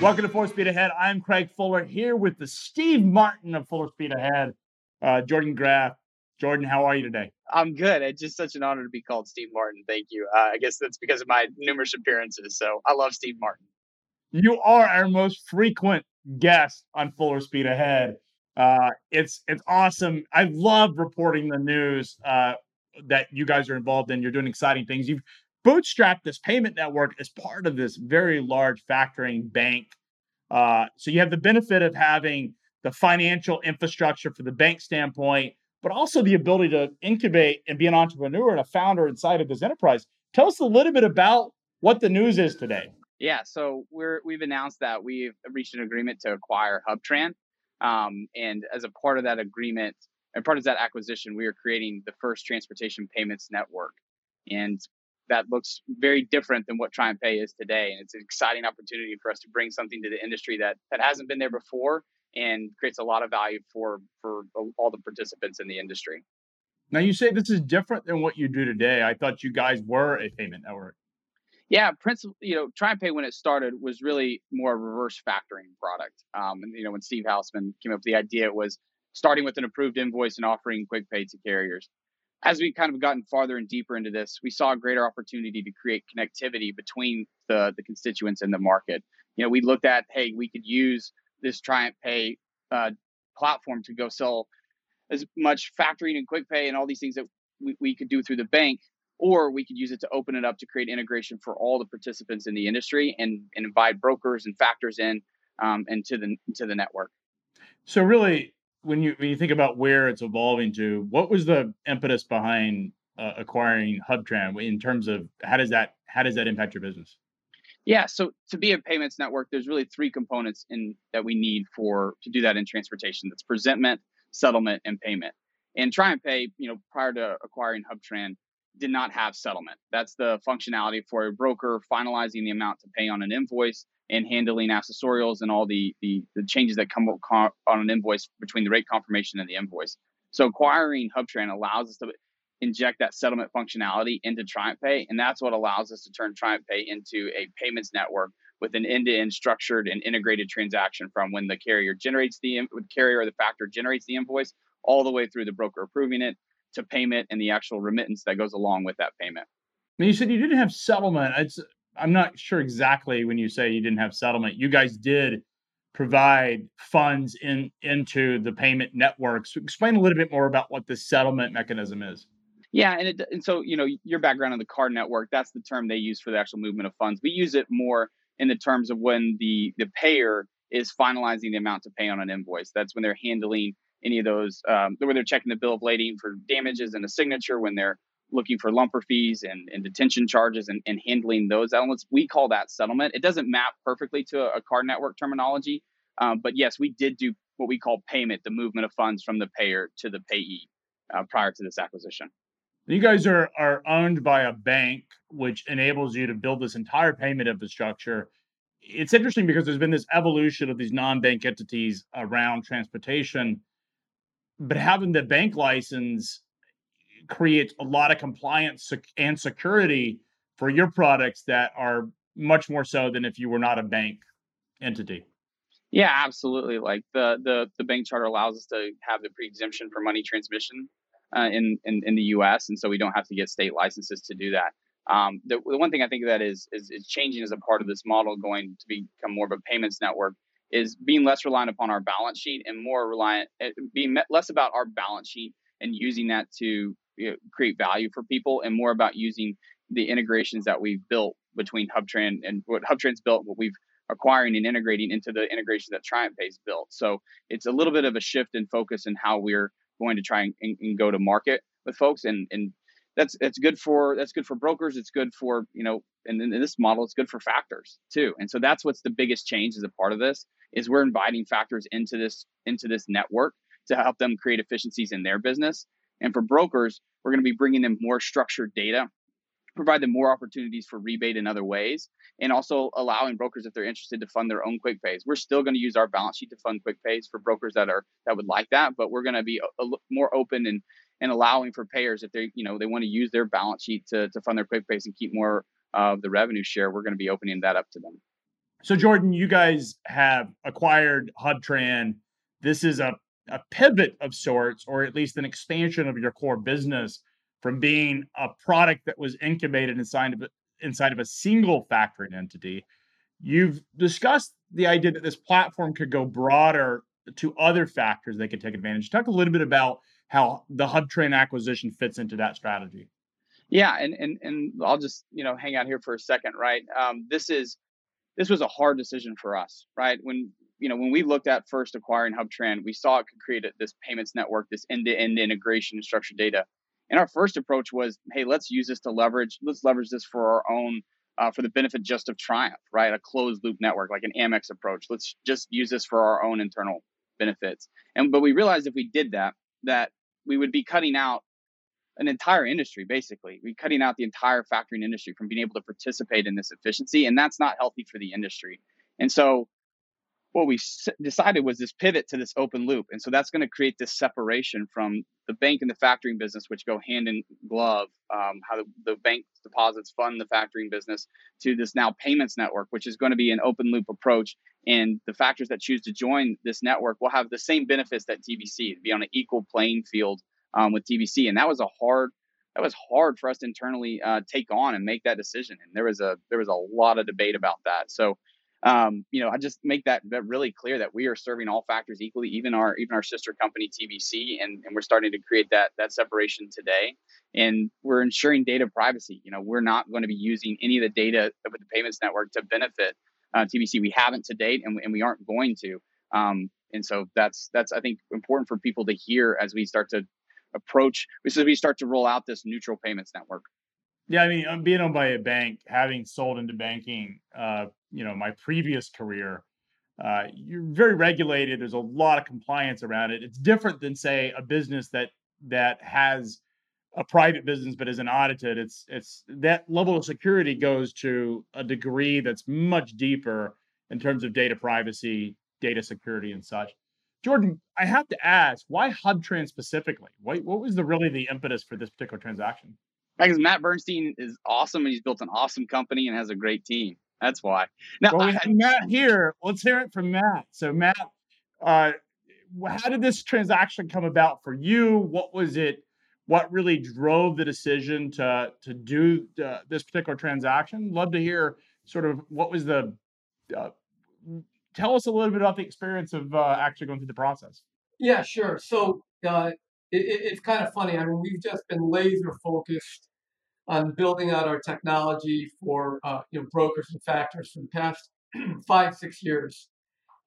Welcome to Fuller Speed Ahead. I'm Craig Fuller here with the Steve Martin of Fuller Speed Ahead, uh, Jordan Graff. Jordan, how are you today? I'm good. It's just such an honor to be called Steve Martin. Thank you. Uh, I guess that's because of my numerous appearances. So I love Steve Martin. You are our most frequent guest on Fuller Speed Ahead. Uh, it's it's awesome. I love reporting the news uh, that you guys are involved in. You're doing exciting things. You've bootstrapped this payment network as part of this very large factoring bank. Uh, so you have the benefit of having the financial infrastructure for the bank standpoint, but also the ability to incubate and be an entrepreneur and a founder inside of this enterprise. Tell us a little bit about what the news is today. Yeah, so we're we've announced that we've reached an agreement to acquire HubTran, um, and as a part of that agreement and part of that acquisition, we are creating the first transportation payments network. And that looks very different than what TriumphPay is today. And it's an exciting opportunity for us to bring something to the industry that, that hasn't been there before and creates a lot of value for, for all the participants in the industry. Now, you say this is different than what you do today. I thought you guys were a payment network. Yeah, principal. You know, TriumphPay when it started was really more a reverse factoring product. Um, and you know, when Steve Hausman came up with the idea, it was starting with an approved invoice and offering quick pay to carriers as we kind of gotten farther and deeper into this, we saw a greater opportunity to create connectivity between the, the constituents in the market. You know, we looked at, hey, we could use this Triumph Pay uh, platform to go sell as much factoring and quick pay and all these things that we, we could do through the bank, or we could use it to open it up to create integration for all the participants in the industry and, and invite brokers and factors in um, into the into the network. So really, when you when you think about where it's evolving to, what was the impetus behind uh, acquiring HubTran in terms of how does that how does that impact your business? Yeah, so to be a payments network, there's really three components in that we need for to do that in transportation. That's presentment, settlement, and payment. And TriumphPay, you know, prior to acquiring HubTran, did not have settlement. That's the functionality for a broker finalizing the amount to pay on an invoice and handling accessorials and all the, the, the changes that come on an invoice between the rate confirmation and the invoice. So acquiring HubTran allows us to inject that settlement functionality into TriumphPay, and that's what allows us to turn TriumphPay into a payments network with an end-to-end structured and integrated transaction from when the carrier generates the the carrier or the factor generates the invoice all the way through the broker approving it to payment and the actual remittance that goes along with that payment. Now you said you didn't have settlement. It's I'm not sure exactly when you say you didn't have settlement. You guys did provide funds in into the payment networks. Explain a little bit more about what the settlement mechanism is. Yeah, and, it, and so you know your background on the card network. That's the term they use for the actual movement of funds. We use it more in the terms of when the the payer is finalizing the amount to pay on an invoice. That's when they're handling any of those, um, where they're checking the bill of lading for damages and a signature, when they're looking for lumper fees and, and detention charges and, and, handling those elements. We call that settlement. It doesn't map perfectly to a, a card network terminology, um, but yes, we did do what we call payment, the movement of funds from the payer to the payee uh, prior to this acquisition. You guys are, are owned by a bank, which enables you to build this entire payment infrastructure. It's interesting because there's been this evolution of these non bank entities around transportation, but having the bank license creates a lot of compliance and security for your products that are much more so than if you were not a bank entity. Yeah, absolutely. Like the the the bank charter allows us to have the pre-exemption for money transmission uh, in, in in the U.S., and so we don't have to get state licenses to do that. Um, the, the one thing I think that is, is is changing as a part of this model, going to become more of a payments network, is being less reliant upon our balance sheet and more reliant, eh, being less about our balance sheet and using that to you know, create value for people and more about using the integrations that we've built between HubTran and what HubTran's built, what we've acquiring and integrating into the integration that TriumphPay's built. So it's a little bit of a shift in focus in how we're going to try and, and, and go to market with folks. And and that's that's good for that's good for brokers. It's good for you know and in this model it's good for factors too. And so that's what's the biggest change as a part of this is we're inviting factors into this into this network to help them create efficiencies in their business and for brokers, we're going to be bringing them more structured data, provide them more opportunities for rebate in other ways, and also allowing brokers if they're interested to fund their own quick pays. We're still going to use our balance sheet to fund quick pays for brokers that are that would like that, but we're going to be a, a, more open and and allowing for payers if they you know they want to use their balance sheet to to fund their quick pays and keep more of the revenue share. We're going to be opening that up to them. So, Jordan, you guys have acquired HubTran. This is a, a pivot of sorts, or at least an expansion of your core business from being a product that was incubated inside of, inside of a single factoring entity. You've discussed the idea that this platform could go broader to other factors they could take advantage. Talk a little bit about how the HubTran acquisition fits into that strategy. Yeah, and and and I'll just you know hang out here for a second, right? Um, this is this was a hard decision for us, right? When you know when we looked at first acquiring HubTran, we saw it could create a, this payments network, this end-to-end integration of structured data. And our first approach was, hey, let's use this to leverage, let's leverage this for our own, uh, for the benefit just of Triumph, right? A closed loop network, like an Amex approach. Let's just use this for our own internal benefits. And but we realized if we did that, that we would be cutting out an entire industry basically we cutting out the entire factoring industry from being able to participate in this efficiency and that's not healthy for the industry and so what we decided was this pivot to this open loop and so that's going to create this separation from the bank and the factoring business which go hand in glove um, how the, the bank deposits fund the factoring business to this now payments network which is going to be an open loop approach and the factors that choose to join this network will have the same benefits that tbc be on an equal playing field um, with TBC, and that was a hard that was hard for us to internally uh, take on and make that decision. And there was a there was a lot of debate about that. So, um, you know, I just make that, really clear that we are serving all factors equally, even our even our sister company TBC, and, and we're starting to create that that separation today. And we're ensuring data privacy. You know, we're not going to be using any of the data of the payments network to benefit uh, TBC. We haven't to date, and, and we aren't going to. Um, and so that's that's I think important for people to hear as we start to approach as we start to roll out this neutral payments network. Yeah, I mean, being owned by a bank, having sold into banking, uh, you know, my previous career, uh, you're very regulated. There's a lot of compliance around it. It's different than, say, a business that that has a private business but isn't audited. It's it's that level of security goes to a degree that's much deeper in terms of data privacy, data security, and such. Jordan, I have to ask, why HubTran's specifically? What, what was the really the impetus for this particular transaction? Because Matt Bernstein is awesome and he's built an awesome company and has a great team. That's why. Now, well, we have Matt here. Let's hear it from Matt. So, Matt, uh, how did this transaction come about for you? What was it? What really drove the decision to to do uh, this particular transaction? Love to hear sort of what was the uh, tell us a little bit about the experience of uh, actually going through the process. Yeah, sure. So uh, it, it's kind of funny. I mean, we've just been laser focused on building out our technology for uh, you know brokers and factors for the past five six years.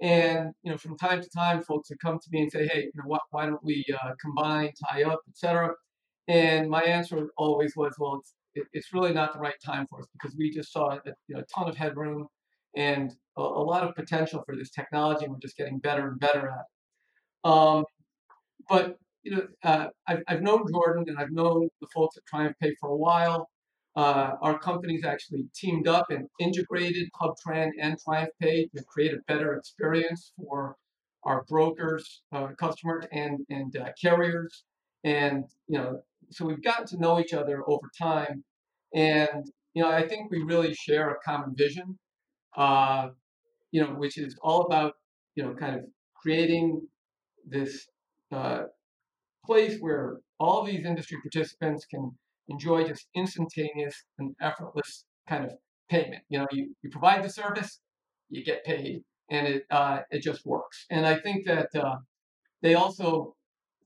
And you know, from time to time, folks would come to me and say, "Hey, you know, why, why don't we uh, combine, tie up, etc." And my answer always was, "Well, it's it, it's really not the right time for us because we just saw a, you know, a ton of headroom and a, a, lot of potential for this technology. And we're just getting better and better at it. Um, but you know, uh, I've, I've known Jordan and I've known the folks at TriumphPay for a while. Uh, our companies actually teamed up and integrated HubTran and TriumphPay to create a better experience for our brokers, uh, customers, and and uh, carriers. And you know, so we've gotten to know each other over time, and you know, I think we really share a common vision uh, you know, which is all about, you know, kind of creating this uh, place where all these industry participants can enjoy just instantaneous and effortless kind of payment. You know, you, you provide the service, you get paid, and it uh, it just works. And I think that uh, they also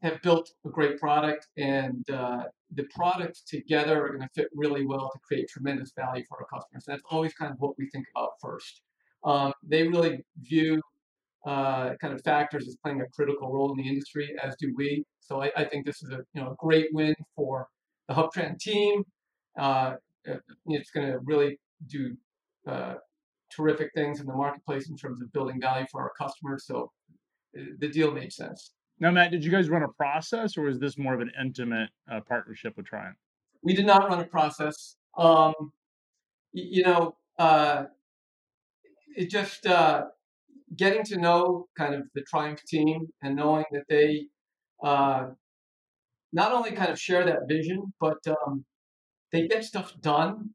have built a great product, and uh, the products together are going to fit really well to create tremendous value for our customers. That's always kind of what we think about first. Um, they really view uh, kind of factors is playing a critical role in the industry, as do we. So I, I think this is a you know a great win for the HubTran team. Uh, uh it's going to really do uh, terrific things in the marketplace in terms of building value for our customers. So uh, the deal made sense. Now, Matt, did you guys run a process, or was this more of an intimate uh, partnership with Triumph? We did not run a process. Um, you know, uh, it just uh, getting to know kind of the Triumph team and knowing that they uh, not only kind of share that vision, but um, they get stuff done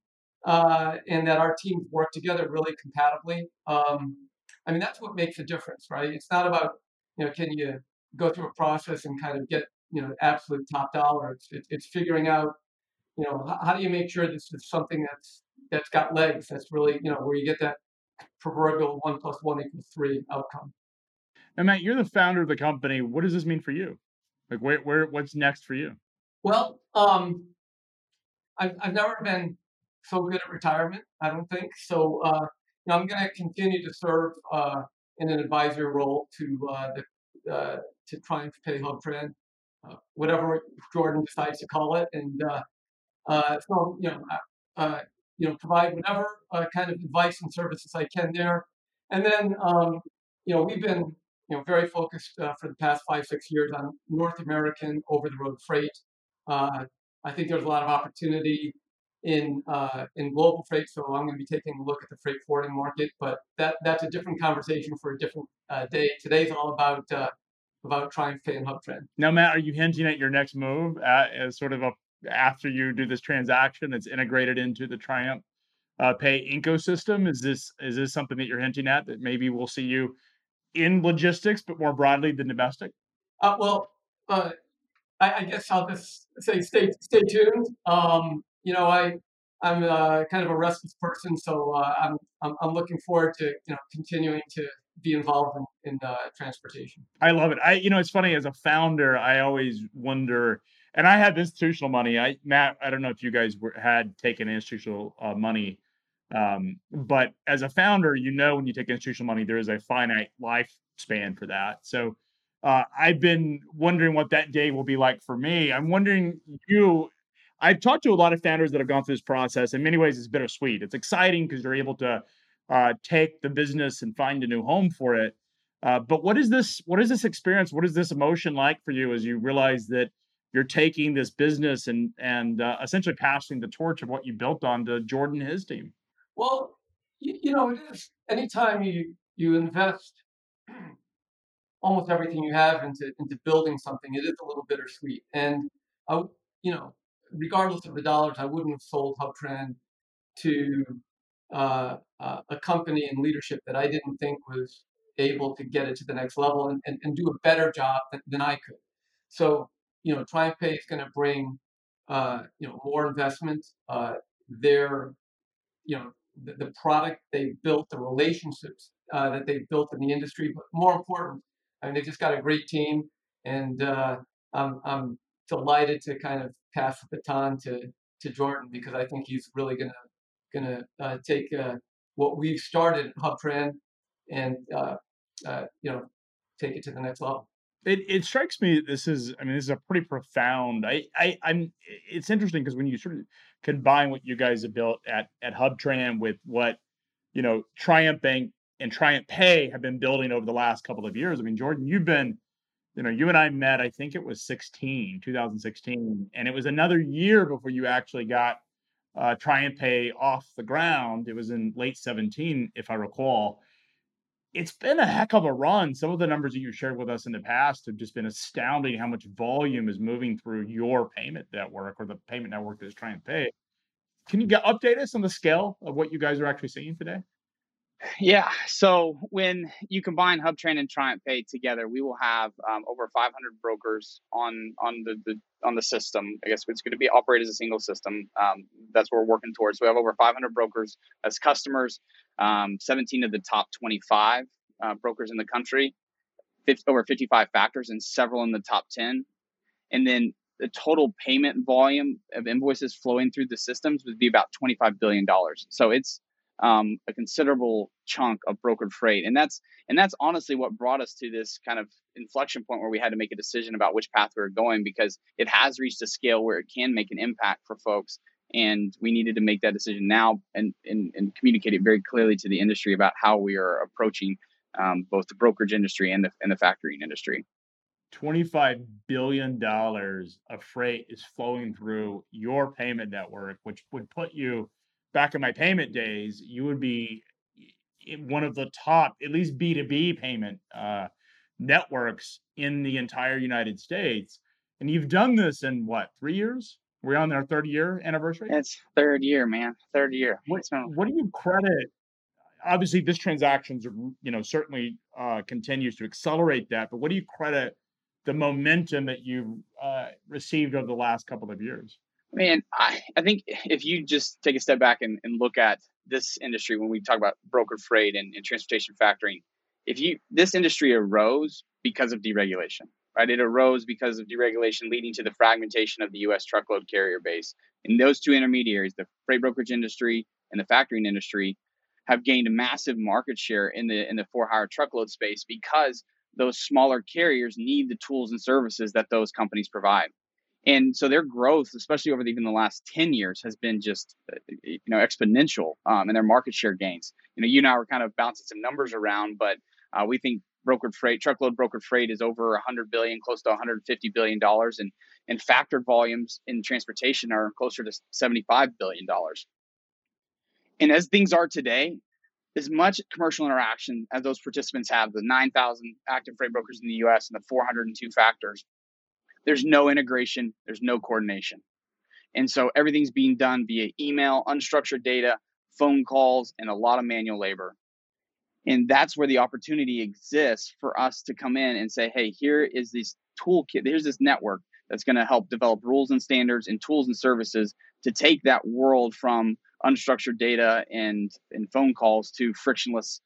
uh, and that our teams work together really compatibly. Um, I mean, that's what makes a difference, right? It's not about you know, can you go through a process and kind of get you know absolute top dollar? It's it's, it's figuring out you know how, how do you make sure this is something that's that's got legs. That's really you know where you get that proverbial one plus one equals three outcome. Now, Matt, you're the founder of the company. What does this mean for you? Like, where, where, what's next for you? Well, um, I've, I've never been so good at retirement. I don't think so. Uh, you know, I'm going to continue to serve uh, in an advisory role to uh, the uh, to Triumph Pay HubTran, uh, whatever Jordan decides to call it, and uh, uh, so you know, uh, you know, provide whatever uh, kind of advice and services I can there, and then um, you know, we've been you know very focused uh, for the past five six years on North American over the road freight. Uh, I think there's a lot of opportunity in uh, in global freight, so I'm going to be taking a look at the freight forwarding market. But that that's a different conversation for a different uh, day. Today's all about uh, about Triumph Pay and HubTran. Now, Matt, are you hinting at your next move at, as sort of a after you do this transaction that's integrated into the Triumph uh, Pay ecosystem? Is this is this something that you're hinting at that maybe we'll see you in logistics, but more broadly than domestic? Uh, well, uh, I, I, guess I'll just say stay stay tuned. Um, you know, I I'm uh, kind of a restless person, so uh, I'm, I'm, I'm looking forward to you know continuing to be involved in, in uh, transportation. I love it. I you know it's funny as a founder, I always wonder. And I had institutional money. I Matt, I don't know if you guys were, had taken institutional uh, money, um, but as a founder, you know when you take institutional money, there is a finite lifespan for that. So uh, I've been wondering what that day will be like for me. I'm wondering you I've talked to a lot of founders that have gone through this process. In many ways, it's bittersweet. It's exciting because you're able to uh, take the business and find a new home for it. Uh, but what is this? What is this experience? What is this emotion like for you as you realize that you're taking this business and and uh, essentially passing the torch of what you built on to Jordan and his team? Well, you, you know, it is. Anytime you you invest almost everything you have into into building something, it is a little bittersweet. And I, you know, regardless of the dollars, I wouldn't have sold HubTran to uh, uh, a company and leadership that I didn't think was able to get it to the next level and, and, and do a better job than, than, I could. So, you know, TriumphPay is going to bring, uh, you know, more investment. Uh, their, you know, the, the, product they built, the relationships uh, that they've built in the industry, but more important, I mean, they've just got a great team, and uh, I'm, I'm delighted to kind of pass the baton to to Jordan because I think he's really gonna gonna uh, take uh, what we've started at HubTran and uh, uh, you know take it to the next level. It, it strikes me this is I mean this is a pretty profound I, I I'm it's interesting because when you sort of combine what you guys have built at at HubTran with what you know Triumph Bank and Triumph Pay have been building over the last couple of years. I mean Jordan you've been you know, you and I met, I think it was 16, 2016, and it was another year before you actually got uh, TriumphPay off the ground. It was in late 17, if I recall. It's been a heck of a run. Some of the numbers that you shared with us in the past have just been astounding how much volume is moving through your payment network or the payment network that is TriumphPay. Can you get, update us on the scale of what you guys are actually seeing today? Yeah. So when you combine HubTran and Triumph Pay together, we will have um, over 500 brokers on on the, the on the system. I guess it's going to be operated as a single system. Um, that's what we're working towards. So we have over 500 brokers as customers. Um, 17 of the top 25 uh, brokers in the country, 50, over 55 factors, and several in the top 10. And then the total payment volume of invoices flowing through the systems would be about 25 billion dollars. So it's um, a considerable chunk of brokered freight, and that's and that's honestly what brought us to this kind of inflection point where we had to make a decision about which path we were going because it has reached a scale where it can make an impact for folks, and we needed to make that decision now and and, and communicate it very clearly to the industry about how we are approaching um, both the brokerage industry and the and the factoring industry. $25 billion of freight is flowing through your payment network, which would put you back in my payment days, you would be one of the top, at least B2B payment uh, networks in the entire United States. And you've done this in what, three years? We're on our third year anniversary. It's third year, man. Third year. What, what do you credit? Obviously, this transactions, you know, certainly uh, continues to accelerate that. But what do you credit the momentum that you've uh, received over the last couple of years? Man, I, I think if you just take a step back and, and look at this industry when we talk about broker freight and, and transportation factoring, if you this industry arose because of deregulation, right? It arose because of deregulation leading to the fragmentation of the U.S. truckload carrier base. And those two intermediaries, the freight brokerage industry and the factoring industry, have gained a massive market share in the in the for hire truckload space because those smaller carriers need the tools and services that those companies provide. And so their growth, especially over the, even the last 10 years, has been just uh, you know exponential um, in their market share gains. You know, you and I were kind of bouncing some numbers around, but uh, we think brokered freight, truckload brokered freight is over 100 billion, close to 150 billion dollars, and and factored volumes in transportation are closer to 75 billion dollars. And as things are today, as much commercial interaction as those participants have, the 9,000 active freight brokers in the U.S. and the 402 factors, there's no integration, there's no coordination, and so everything's being done via email, unstructured data, phone calls, and a lot of manual labor. And that's where the opportunity exists for us to come in and say, hey, here is this toolkit, here's this network that's going to help develop rules and standards and tools and services to take that world from unstructured data and, and phone calls to frictionless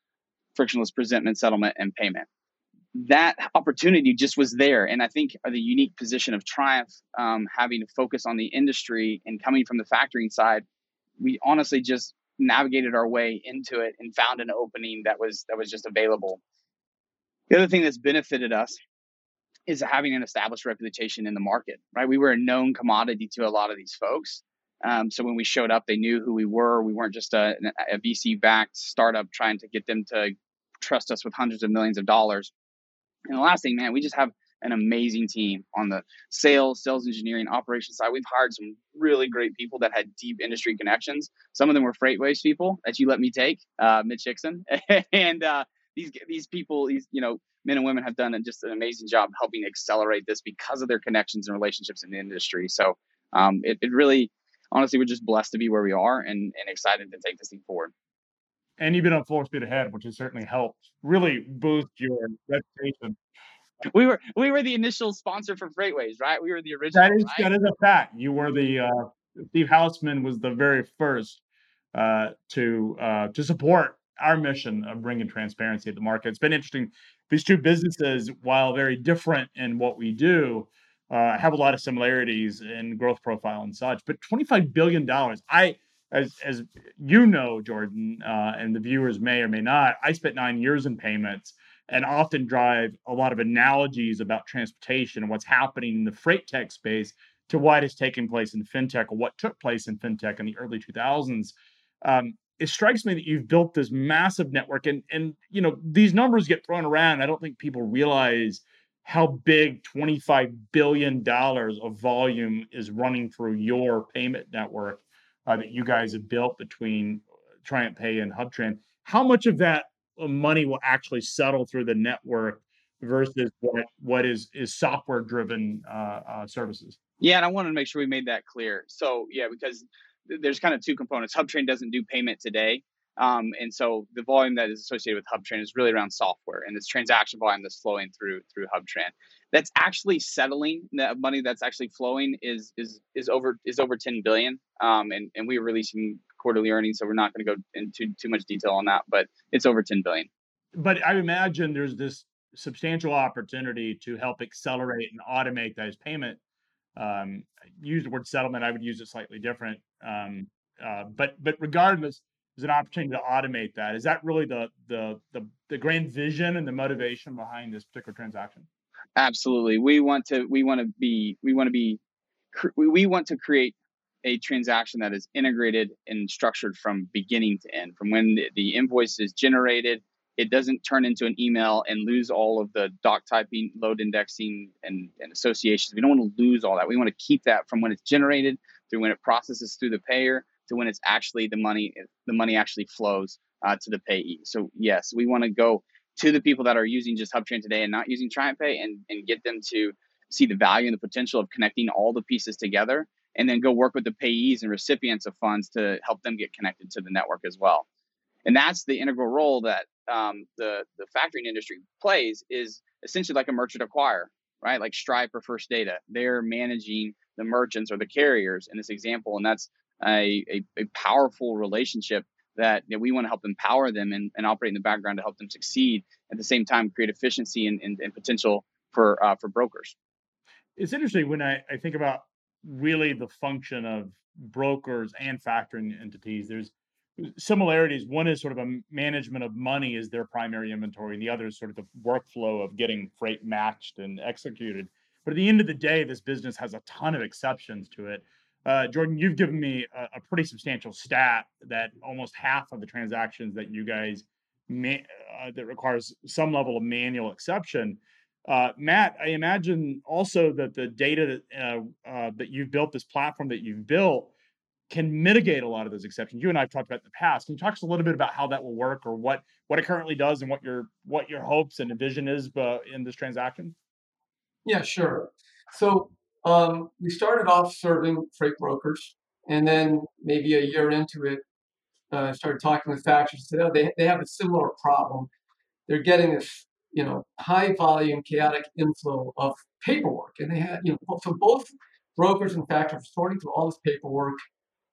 frictionless presentment, settlement, and payment. That opportunity just was there, and I think the unique position of Triumph, um, having to focus on the industry and coming from the factoring side, we honestly just navigated our way into it and found an opening that was that was just available. The other thing that's benefited us is having an established reputation in the market, right? We were a known commodity to a lot of these folks. Um, so when we showed up, they knew who we were. We weren't just a, a VC backed startup trying to get them to trust us with hundreds of millions of dollars. And the last thing, man, we just have an amazing team on the sales, sales engineering, operations side. We've hired some really great people that had deep industry connections. Some of them were FreightWaves people that you let me take, uh, Mitch Hickson, and uh, these these people, these you know men and women have done just an amazing job helping accelerate this because of their connections and relationships in the industry. So um, it, it really, honestly, we're just blessed to be where we are and, and excited to take this thing forward. And you've been on full speed ahead, which has certainly helped really boost your reputation we were we were the initial sponsor for FreightWaves, right? We were the original. That is right? that is a fact. You were the uh, Steve Hausman was the very first uh, to uh, to support our mission of bringing transparency to the market. It's been interesting. These two businesses, while very different in what we do, uh, have a lot of similarities in growth profile and such. But twenty five billion dollars, I as as you know, Jordan, uh, and the viewers may or may not, I spent nine years in payments and often drive a lot of analogies about transportation and what's happening in the freight tech space to what is taking place in fintech or what took place in fintech in the early 2000s. Um, it strikes me that you've built this massive network, and and you know these numbers get thrown around. I don't think people realize how big 25 billion dollars of volume is running through your payment network uh, that you guys have built between TriumphPay and HubTran. How much of that money will actually settle through the network versus what what is is software driven uh, uh, services. Yeah, and I wanted to make sure we made that clear. So yeah, because there's kind of two components. HubTran doesn't do payment today. Um, and so the volume that is associated with HubTran is really around software and this transaction volume that's flowing through through HubTran. That's actually settling. The money that's actually flowing is is is over is over 10 billion. Um, and and we are releasing quarterly earnings, so we're not going to go into too much detail on that, but it's over 10 billion. But I imagine there's this substantial opportunity to help accelerate and automate those payment. Um, use the word settlement. I would use it slightly different. Um, uh, but but regardless, there's an opportunity to automate that. Is that really the the the the grand vision and the motivation behind this particular transaction? Absolutely. We want to we want to be we want to be we want to create a transaction that is integrated and structured from beginning to end. From when the, invoice is generated, it doesn't turn into an email and lose all of the doc typing, load indexing, and, and associations. We don't want to lose all that. We want to keep that from when it's generated through when it processes through the payer to when it's actually the money the money actually flows uh, to the payee. So yes, we want to go to the people that are using just HubTran today and not using TriumphPay and, and get them to see the value and the potential of connecting all the pieces together and then go work with the payees and recipients of funds to help them get connected to the network as well. And that's the integral role that um, the the factoring industry plays is essentially like a merchant acquirer, right? Like Stripe or First Data, they're managing the merchants or the carriers in this example, and that's a, a, a powerful relationship that you know, we want to help empower them and, and operate in the background to help them succeed. At the same time, create efficiency and, and, and potential for uh, for brokers. It's interesting when I, I think about really the function of brokers and factoring entities. There's similarities. One is sort of a management of money is their primary inventory, and the other is sort of the workflow of getting freight matched and executed. But at the end of the day, this business has a ton of exceptions to it. Uh, Jordan, you've given me a, a, pretty substantial stat that almost half of the transactions that you guys may, uh, that requires some level of manual exception. Uh, Matt, I imagine also that the data that uh, uh, that you've built, this platform that you've built, can mitigate a lot of those exceptions. You and I have talked about in the past. Can you talk us a little bit about how that will work, or what what it currently does, and what your what your hopes and vision is in this transaction? Yeah, sure. So um, we started off serving freight brokers, and then maybe a year into it, uh, started talking with factories. Said, oh, they they have a similar problem. They're getting this, you know, high volume, chaotic inflow of paperwork, and they had, you know, so both brokers and factories sorting through all this paperwork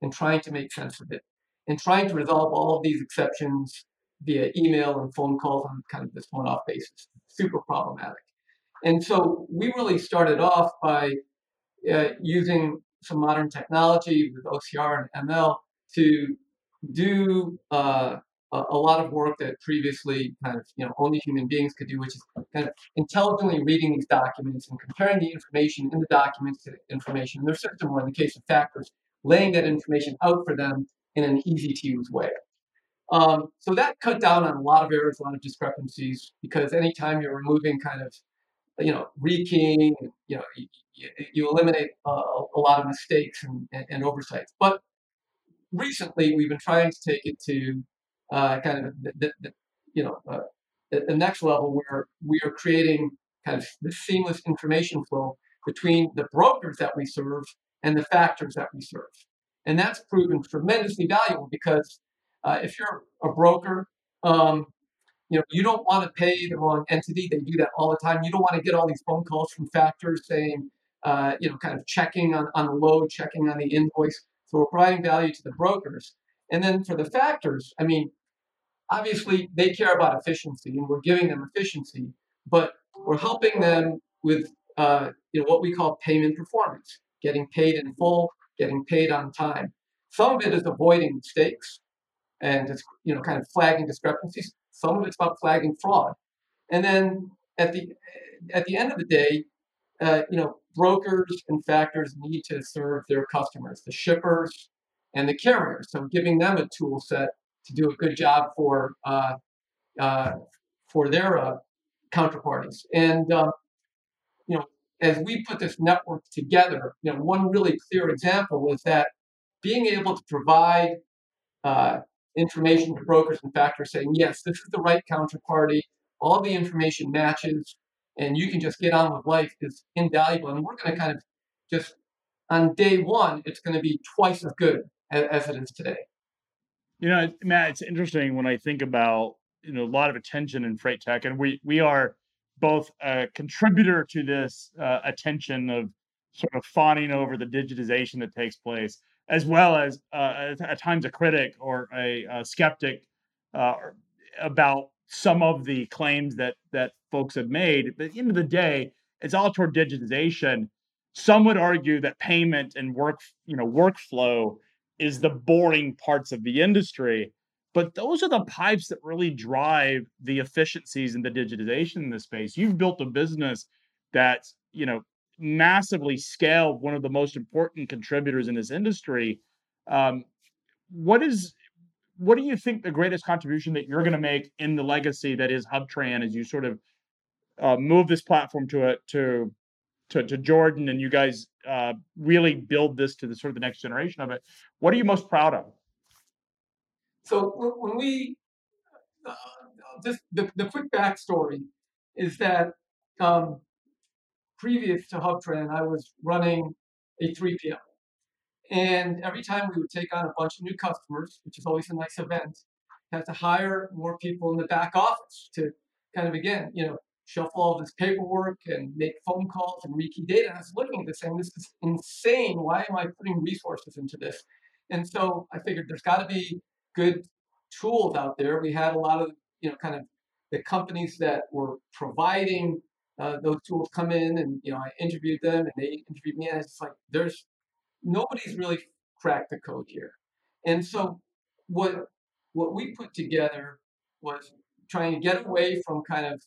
and trying to make sense of it, and trying to resolve all of these exceptions via email and phone calls on kind of this one-off basis. Super problematic. And so we really started off by uh, using some modern technology with OCR and ML to do uh, a, lot of work that previously kind of you know only human beings could do, which is kind of intelligently reading these documents and comparing the information in the documents to information in their system, or in the case of factors, laying that information out for them in an easy to use way. Um, so that cut down on a lot of errors, a lot of discrepancies, because anytime you're removing kind of you know, rekeying, you know, you, eliminate uh, a lot of mistakes and, and, and, oversights. But recently, we've been trying to take it to uh, kind of the, the, the you know uh, the, the, next level where we are creating kind of the seamless information flow between the brokers that we serve and the factors that we serve, and that's proven tremendously valuable because uh, if you're a broker um, you know, you don't want to pay the wrong entity. They do that all the time. You don't want to get all these phone calls from factors saying, uh, you know, kind of checking on, on the load, checking on the invoice. So we're providing value to the brokers. And then for the factors, I mean, obviously they care about efficiency and we're giving them efficiency, but we're helping them with, uh, you know, what we call payment performance, getting paid in full, getting paid on time. Some of it is avoiding mistakes and it's, you know, kind of flagging discrepancies. Some of it's about flagging fraud. And then at the at the end of the day, uh, you know, brokers and factors need to serve their customers, the shippers and the carriers. So giving them a tool set to do a good job for uh, uh, for their uh, counterparties. And um, you know, as we put this network together, you know, one really clear example is that being able to provide uh, information to brokers and factors saying, yes, this is the right counterparty, all the information matches, and you can just get on with life is invaluable. And we're going to kind of just, on day one, it's going to be twice as good as, as it is today. You know, Matt, it's interesting when I think about, you know, a lot of attention in freight tech, and we, we are both a contributor to this uh, attention of sort of fawning over the digitization that takes place as well as uh, at times a critic or a, a skeptic uh, about some of the claims that that folks have made. But at the end of the day, it's all toward digitization. Some would argue that payment and work, you know, workflow is the boring parts of the industry. But those are the pipes that really drive the efficiencies and the digitization in this space. You've built a business that's, you know, massively scaled one of the most important contributors in this industry. Um, what is what do you think the greatest contribution that you're going to make in the legacy that is HubTran as you sort of uh, move this platform to a to to, to Jordan and you guys uh, really build this to the sort of the next generation of it? What are you most proud of? So when we uh, just the, the quick backstory is that um, previous to HubTran, I was running a 3PL. And every time we would take on a bunch of new customers, which is always a nice event, have to hire more people in the back office to kind of again, you know, shuffle all this paperwork and make phone calls and rekey data. And I was looking at this saying, this is insane. Why am I putting resources into this? And so I figured there's got to be good tools out there. We had a lot of, you know, kind of the companies that were providing uh, those tools come in and, you know, I interviewed them and they interviewed me. And it's like, there's nobody's really cracked the code here. And so what what we put together was trying to get away from kind of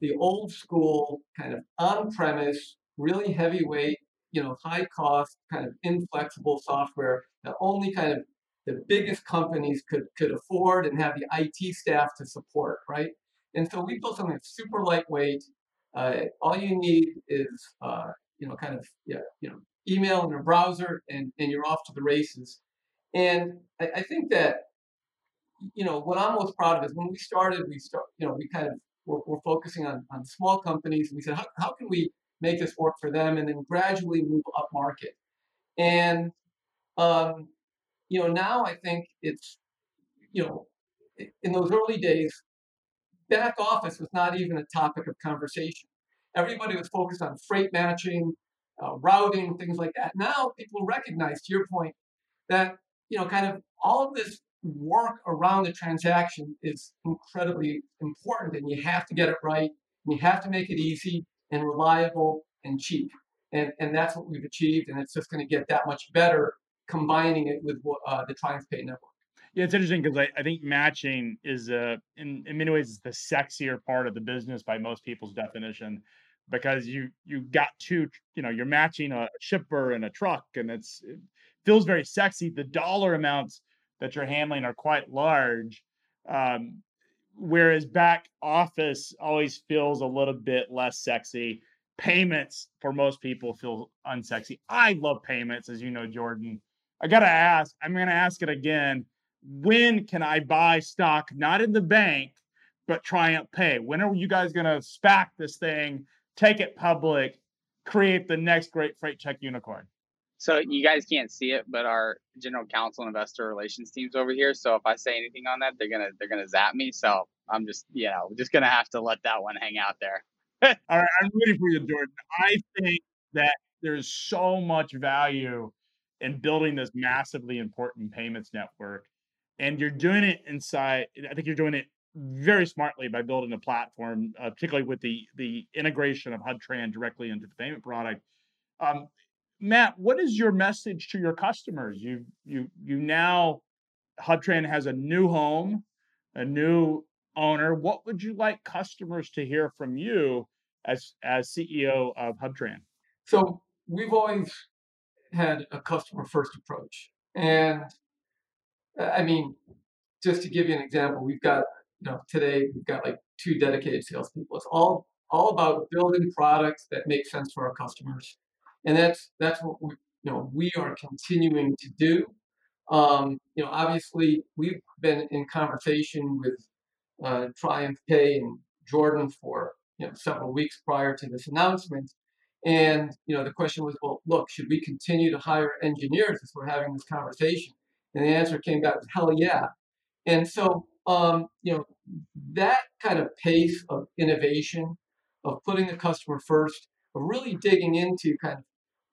the old school kind of on-premise, really heavyweight, you know, high cost, kind of inflexible software that only kind of the biggest companies could could afford and have the IT staff to support, right? And so we built something that's super lightweight. Uh, all you need is, uh, you know, kind of, yeah, you know, email and a browser, and and you're off to the races. And I, I think that, you know, what I'm most proud of is when we started, we start, you know, we kind of were, were focusing on on small companies, and we said, how, how can we make this work for them, and then gradually move up market. And um, you know, now I think it's, you know, in those early days, back office was not even a topic of conversation. Everybody was focused on freight matching, uh, routing, things like that. Now people recognize, to your point, that you know, kind of all of this work around the transaction is incredibly important, and you have to get it right. You have to make it easy and reliable and cheap, and and that's what we've achieved, and it's just going to get that much better combining it with uh, the TriumphPay network. Yeah, it's interesting because I, I think matching is uh, in in many ways the sexier part of the business by most people's definition because you you got two you know you're matching a shipper and a truck and it's it feels very sexy the dollar amounts that you're handling are quite large um, whereas back office always feels a little bit less sexy payments for most people feel unsexy i love payments as you know jordan i gotta ask i'm gonna ask it again when can i buy stock not in the bank but Triumph Pay? when are you guys gonna SPAC this thing take it public, create the next great freight check unicorn. So you guys can't see it, but our general counsel and investor relations team's over here. So if I say anything on that, they're gonna they're gonna zap me. So I'm just you know just gonna have to let that one hang out there. All right, I'm ready for you, Jordan. I think that there's so much value in building this massively important payments network, and you're doing it inside. I think you're doing it very smartly by building a platform, uh, particularly with the the integration of HubTran directly into the payment product. Um, Matt, what is your message to your customers? You you you now HubTran has a new home, a new owner. What would you like customers to hear from you as as CEO of HubTran? So we've always had a customer first approach, and I mean, just to give you an example, we've got you know, today we've got like two dedicated salespeople. It's all all about building products that make sense for our customers, and that's that's what we you know we are continuing to do. Um, you know, obviously we've been in conversation with uh, Triumph Pay and Jordan for you know several weeks prior to this announcement. And you know, the question was, well, look, should we continue to hire engineers as we're having this conversation? And the answer came back, hell yeah. And so um, you know, that kind of pace of innovation, of putting the customer first, of really digging into kind of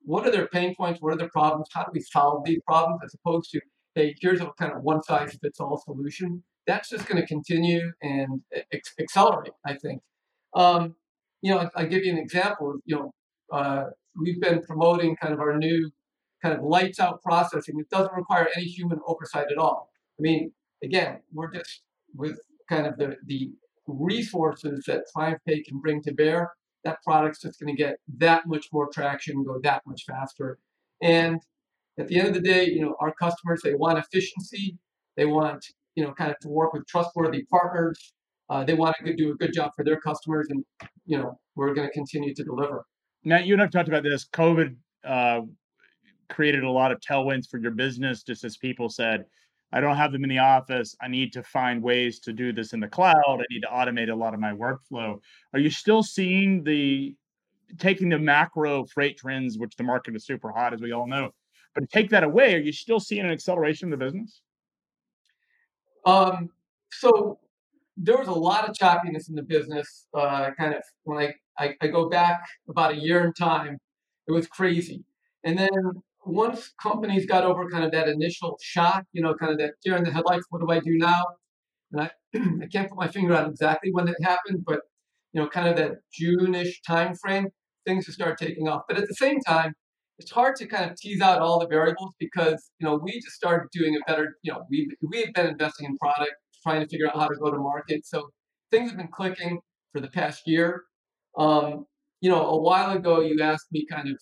what are their pain points, what are their problems, how do we solve these problems, as opposed to, hey, here's a kind of one size fits all solution. That's just going to continue and ex- accelerate, I think. Um, you know, I'll give you an example. You know, uh, we've been promoting kind of our new kind of lights out processing. It doesn't require any human oversight at all. I mean, again, we're just with kind of the, the resources that TriumphPay can bring to bear, that product's just going to get that much more traction, and go that much faster. And at the end of the day, you know, our customers, they want efficiency. They want, you know, kind of to work with trustworthy partners. Uh, they want to do a good job for their customers. And, you know, we're going to continue to deliver. Matt, you and I've talked about this. COVID uh, created a lot of tailwinds for your business, just as people said, I don't have them in the office. I need to find ways to do this in the cloud. I need to automate a lot of my workflow. Are you still seeing the taking the macro freight trends, which the market is super hot, as we all know, But take that away, are you still seeing an acceleration in the business? Um, so there was a lot of choppiness in the business. Uh, kind of when I, I, I go back about a year in time, it was crazy. And then once companies got over kind of that initial shock, you know, kind of that deer in the headlights, what do I do now? And I, I can't put my finger on exactly when it happened, but you know, kind of that June-ish time frame, things just started taking off. But at the same time, it's hard to kind of tease out all the variables because you know we just started doing a better. You know, we we have been investing in product, trying to figure out how to go to market. So things have been clicking for the past year. Um, you know, a while ago you asked me kind of,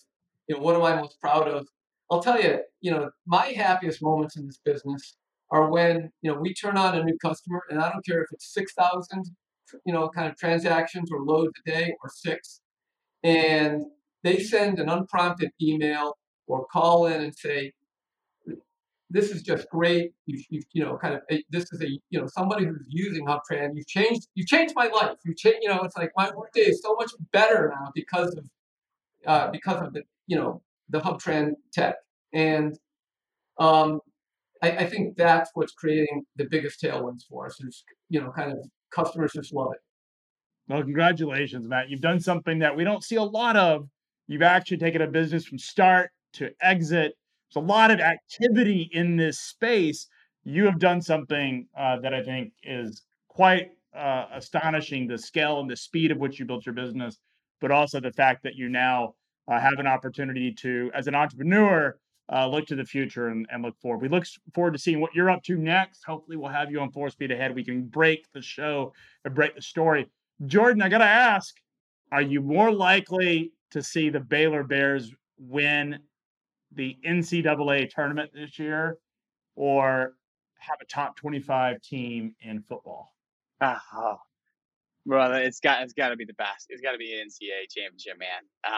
you know, what am I most proud of? I'll tell you, you know, my happiest moments in this business are when you know we turn on a new customer, and I don't care if it's six thousand, you know, kind of transactions or loads a day or six, and they send an unprompted email or call in and say, "This is just great. You, you, you know, kind of this is a you know somebody who's using HubTran. You've changed You've changed my life. You change you know it's like my workday is so much better now because of uh, because of the you know the HubTran tech and um, I, I think that's what's creating the biggest tailwinds for us. Is you know kind of customers just love it. Well, congratulations, Matt. You've done something that we don't see a lot of. You've actually taken a business from start to exit. There's a lot of activity in this space. You have done something uh, that I think is quite uh, astonishing the scale and the speed of which you built your business, but also the fact that you now uh, have an opportunity to, as an entrepreneur, uh, look to the future and, and look forward. We look forward to seeing what you're up to next. Hopefully, we'll have you on Full Speed Ahead. We can break the show and break the story. Jordan, I got to ask are you more likely to see the Baylor Bears win the NCAA tournament this year or have a top 25 team in football? Oh, brother, it's got it's got to be the best. It's got to be an NCAA championship, man. Uh,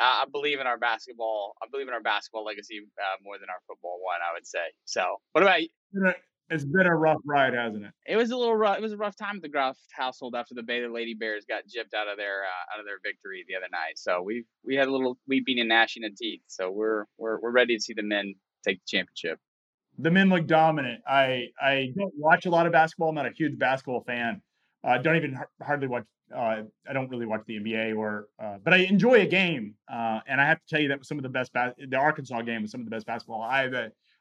I, I, believe in our basketball. I believe in our basketball legacy uh, more than our football one. I would say. So, what about you? It's been a rough ride, hasn't it? It was a little rough. It was a rough time at the Graft household after the Baylor Lady Bears got gypped out of their uh, out of their victory the other night. So we we had a little weeping and gnashing of teeth. So we're we're we're ready to see the men take the championship. The men look dominant. I I don't watch a lot of basketball. I'm not a huge basketball fan. Uh, don't even hardly watch. Uh, I don't really watch the NBA or, uh, but I enjoy a game. Uh, and I have to tell you that was some of the best. Bas- the Arkansas game was some of the best basketball I've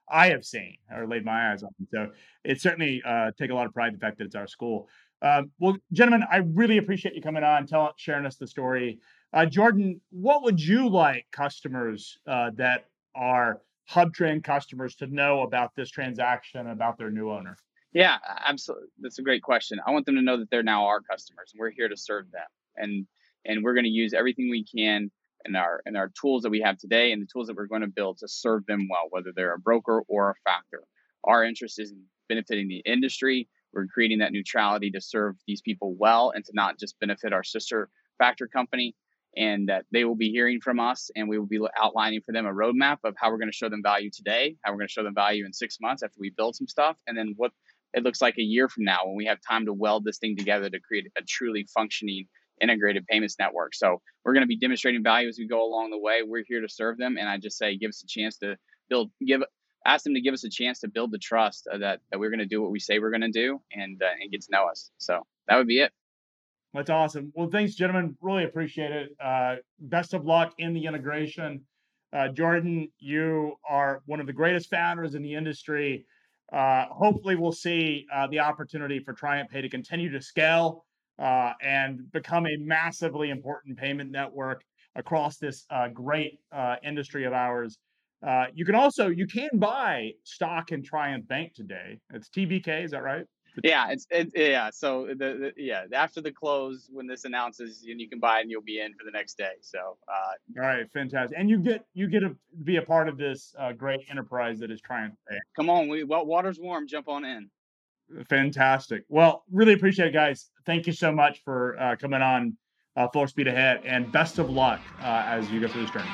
I have seen or laid my eyes on. So it certainly uh, take a lot of pride the fact that it's our school. Um, well, gentlemen, I really appreciate you coming on, telling, sharing us the story. Uh, Jordan, what would you like customers uh, that are HubTran customers to know about this transaction, about their new owner? Yeah, absolutely. That's a great question. I want them to know that they're now our customers, and we're here to serve them, and and we're going to use everything we can and our and our tools that we have today and the tools that we're going to build to serve them well, whether they're a broker or a factor. Our interest is in benefiting the industry. We're creating that neutrality to serve these people well and to not just benefit our sister factor company. And that they will be hearing from us, and we will be outlining for them a roadmap of how we're going to show them value today, how we're going to show them value in six months after we build some stuff, and then what it looks like a year from now when we have time to weld this thing together to create a truly functioning integrated payments network. So we're going to be demonstrating value as we go along the way. We're here to serve them, and I just say give us a chance to build, give, ask them to give us a chance to build the trust uh, that that we're going to do what we say we're going to do, and uh, and get to know us. So that would be it. That's awesome. Well, thanks, gentlemen. Really appreciate it. Uh, best of luck in the integration. Uh, Jordan, you are one of the greatest founders in the industry. Uh, hopefully, we'll see uh, the opportunity for TriumphPay to continue to scale uh, and become a massively important payment network across this uh, great uh, industry of ours. Uh, you can also you can buy stock in Triumph Bank today. It's TBK, is that right? Yeah, it's it, yeah. So the, the, yeah after the close when this announces, and you can buy and you'll be in for the next day. So uh, all right, fantastic. And you get you get to be a part of this uh, great enterprise that is Bank. Come on, we well, water's warm. Jump on in. Fantastic. Well, really appreciate it, guys. Thank you so much for uh, coming on uh, Full Speed Ahead, and best of luck uh, as you go through this journey.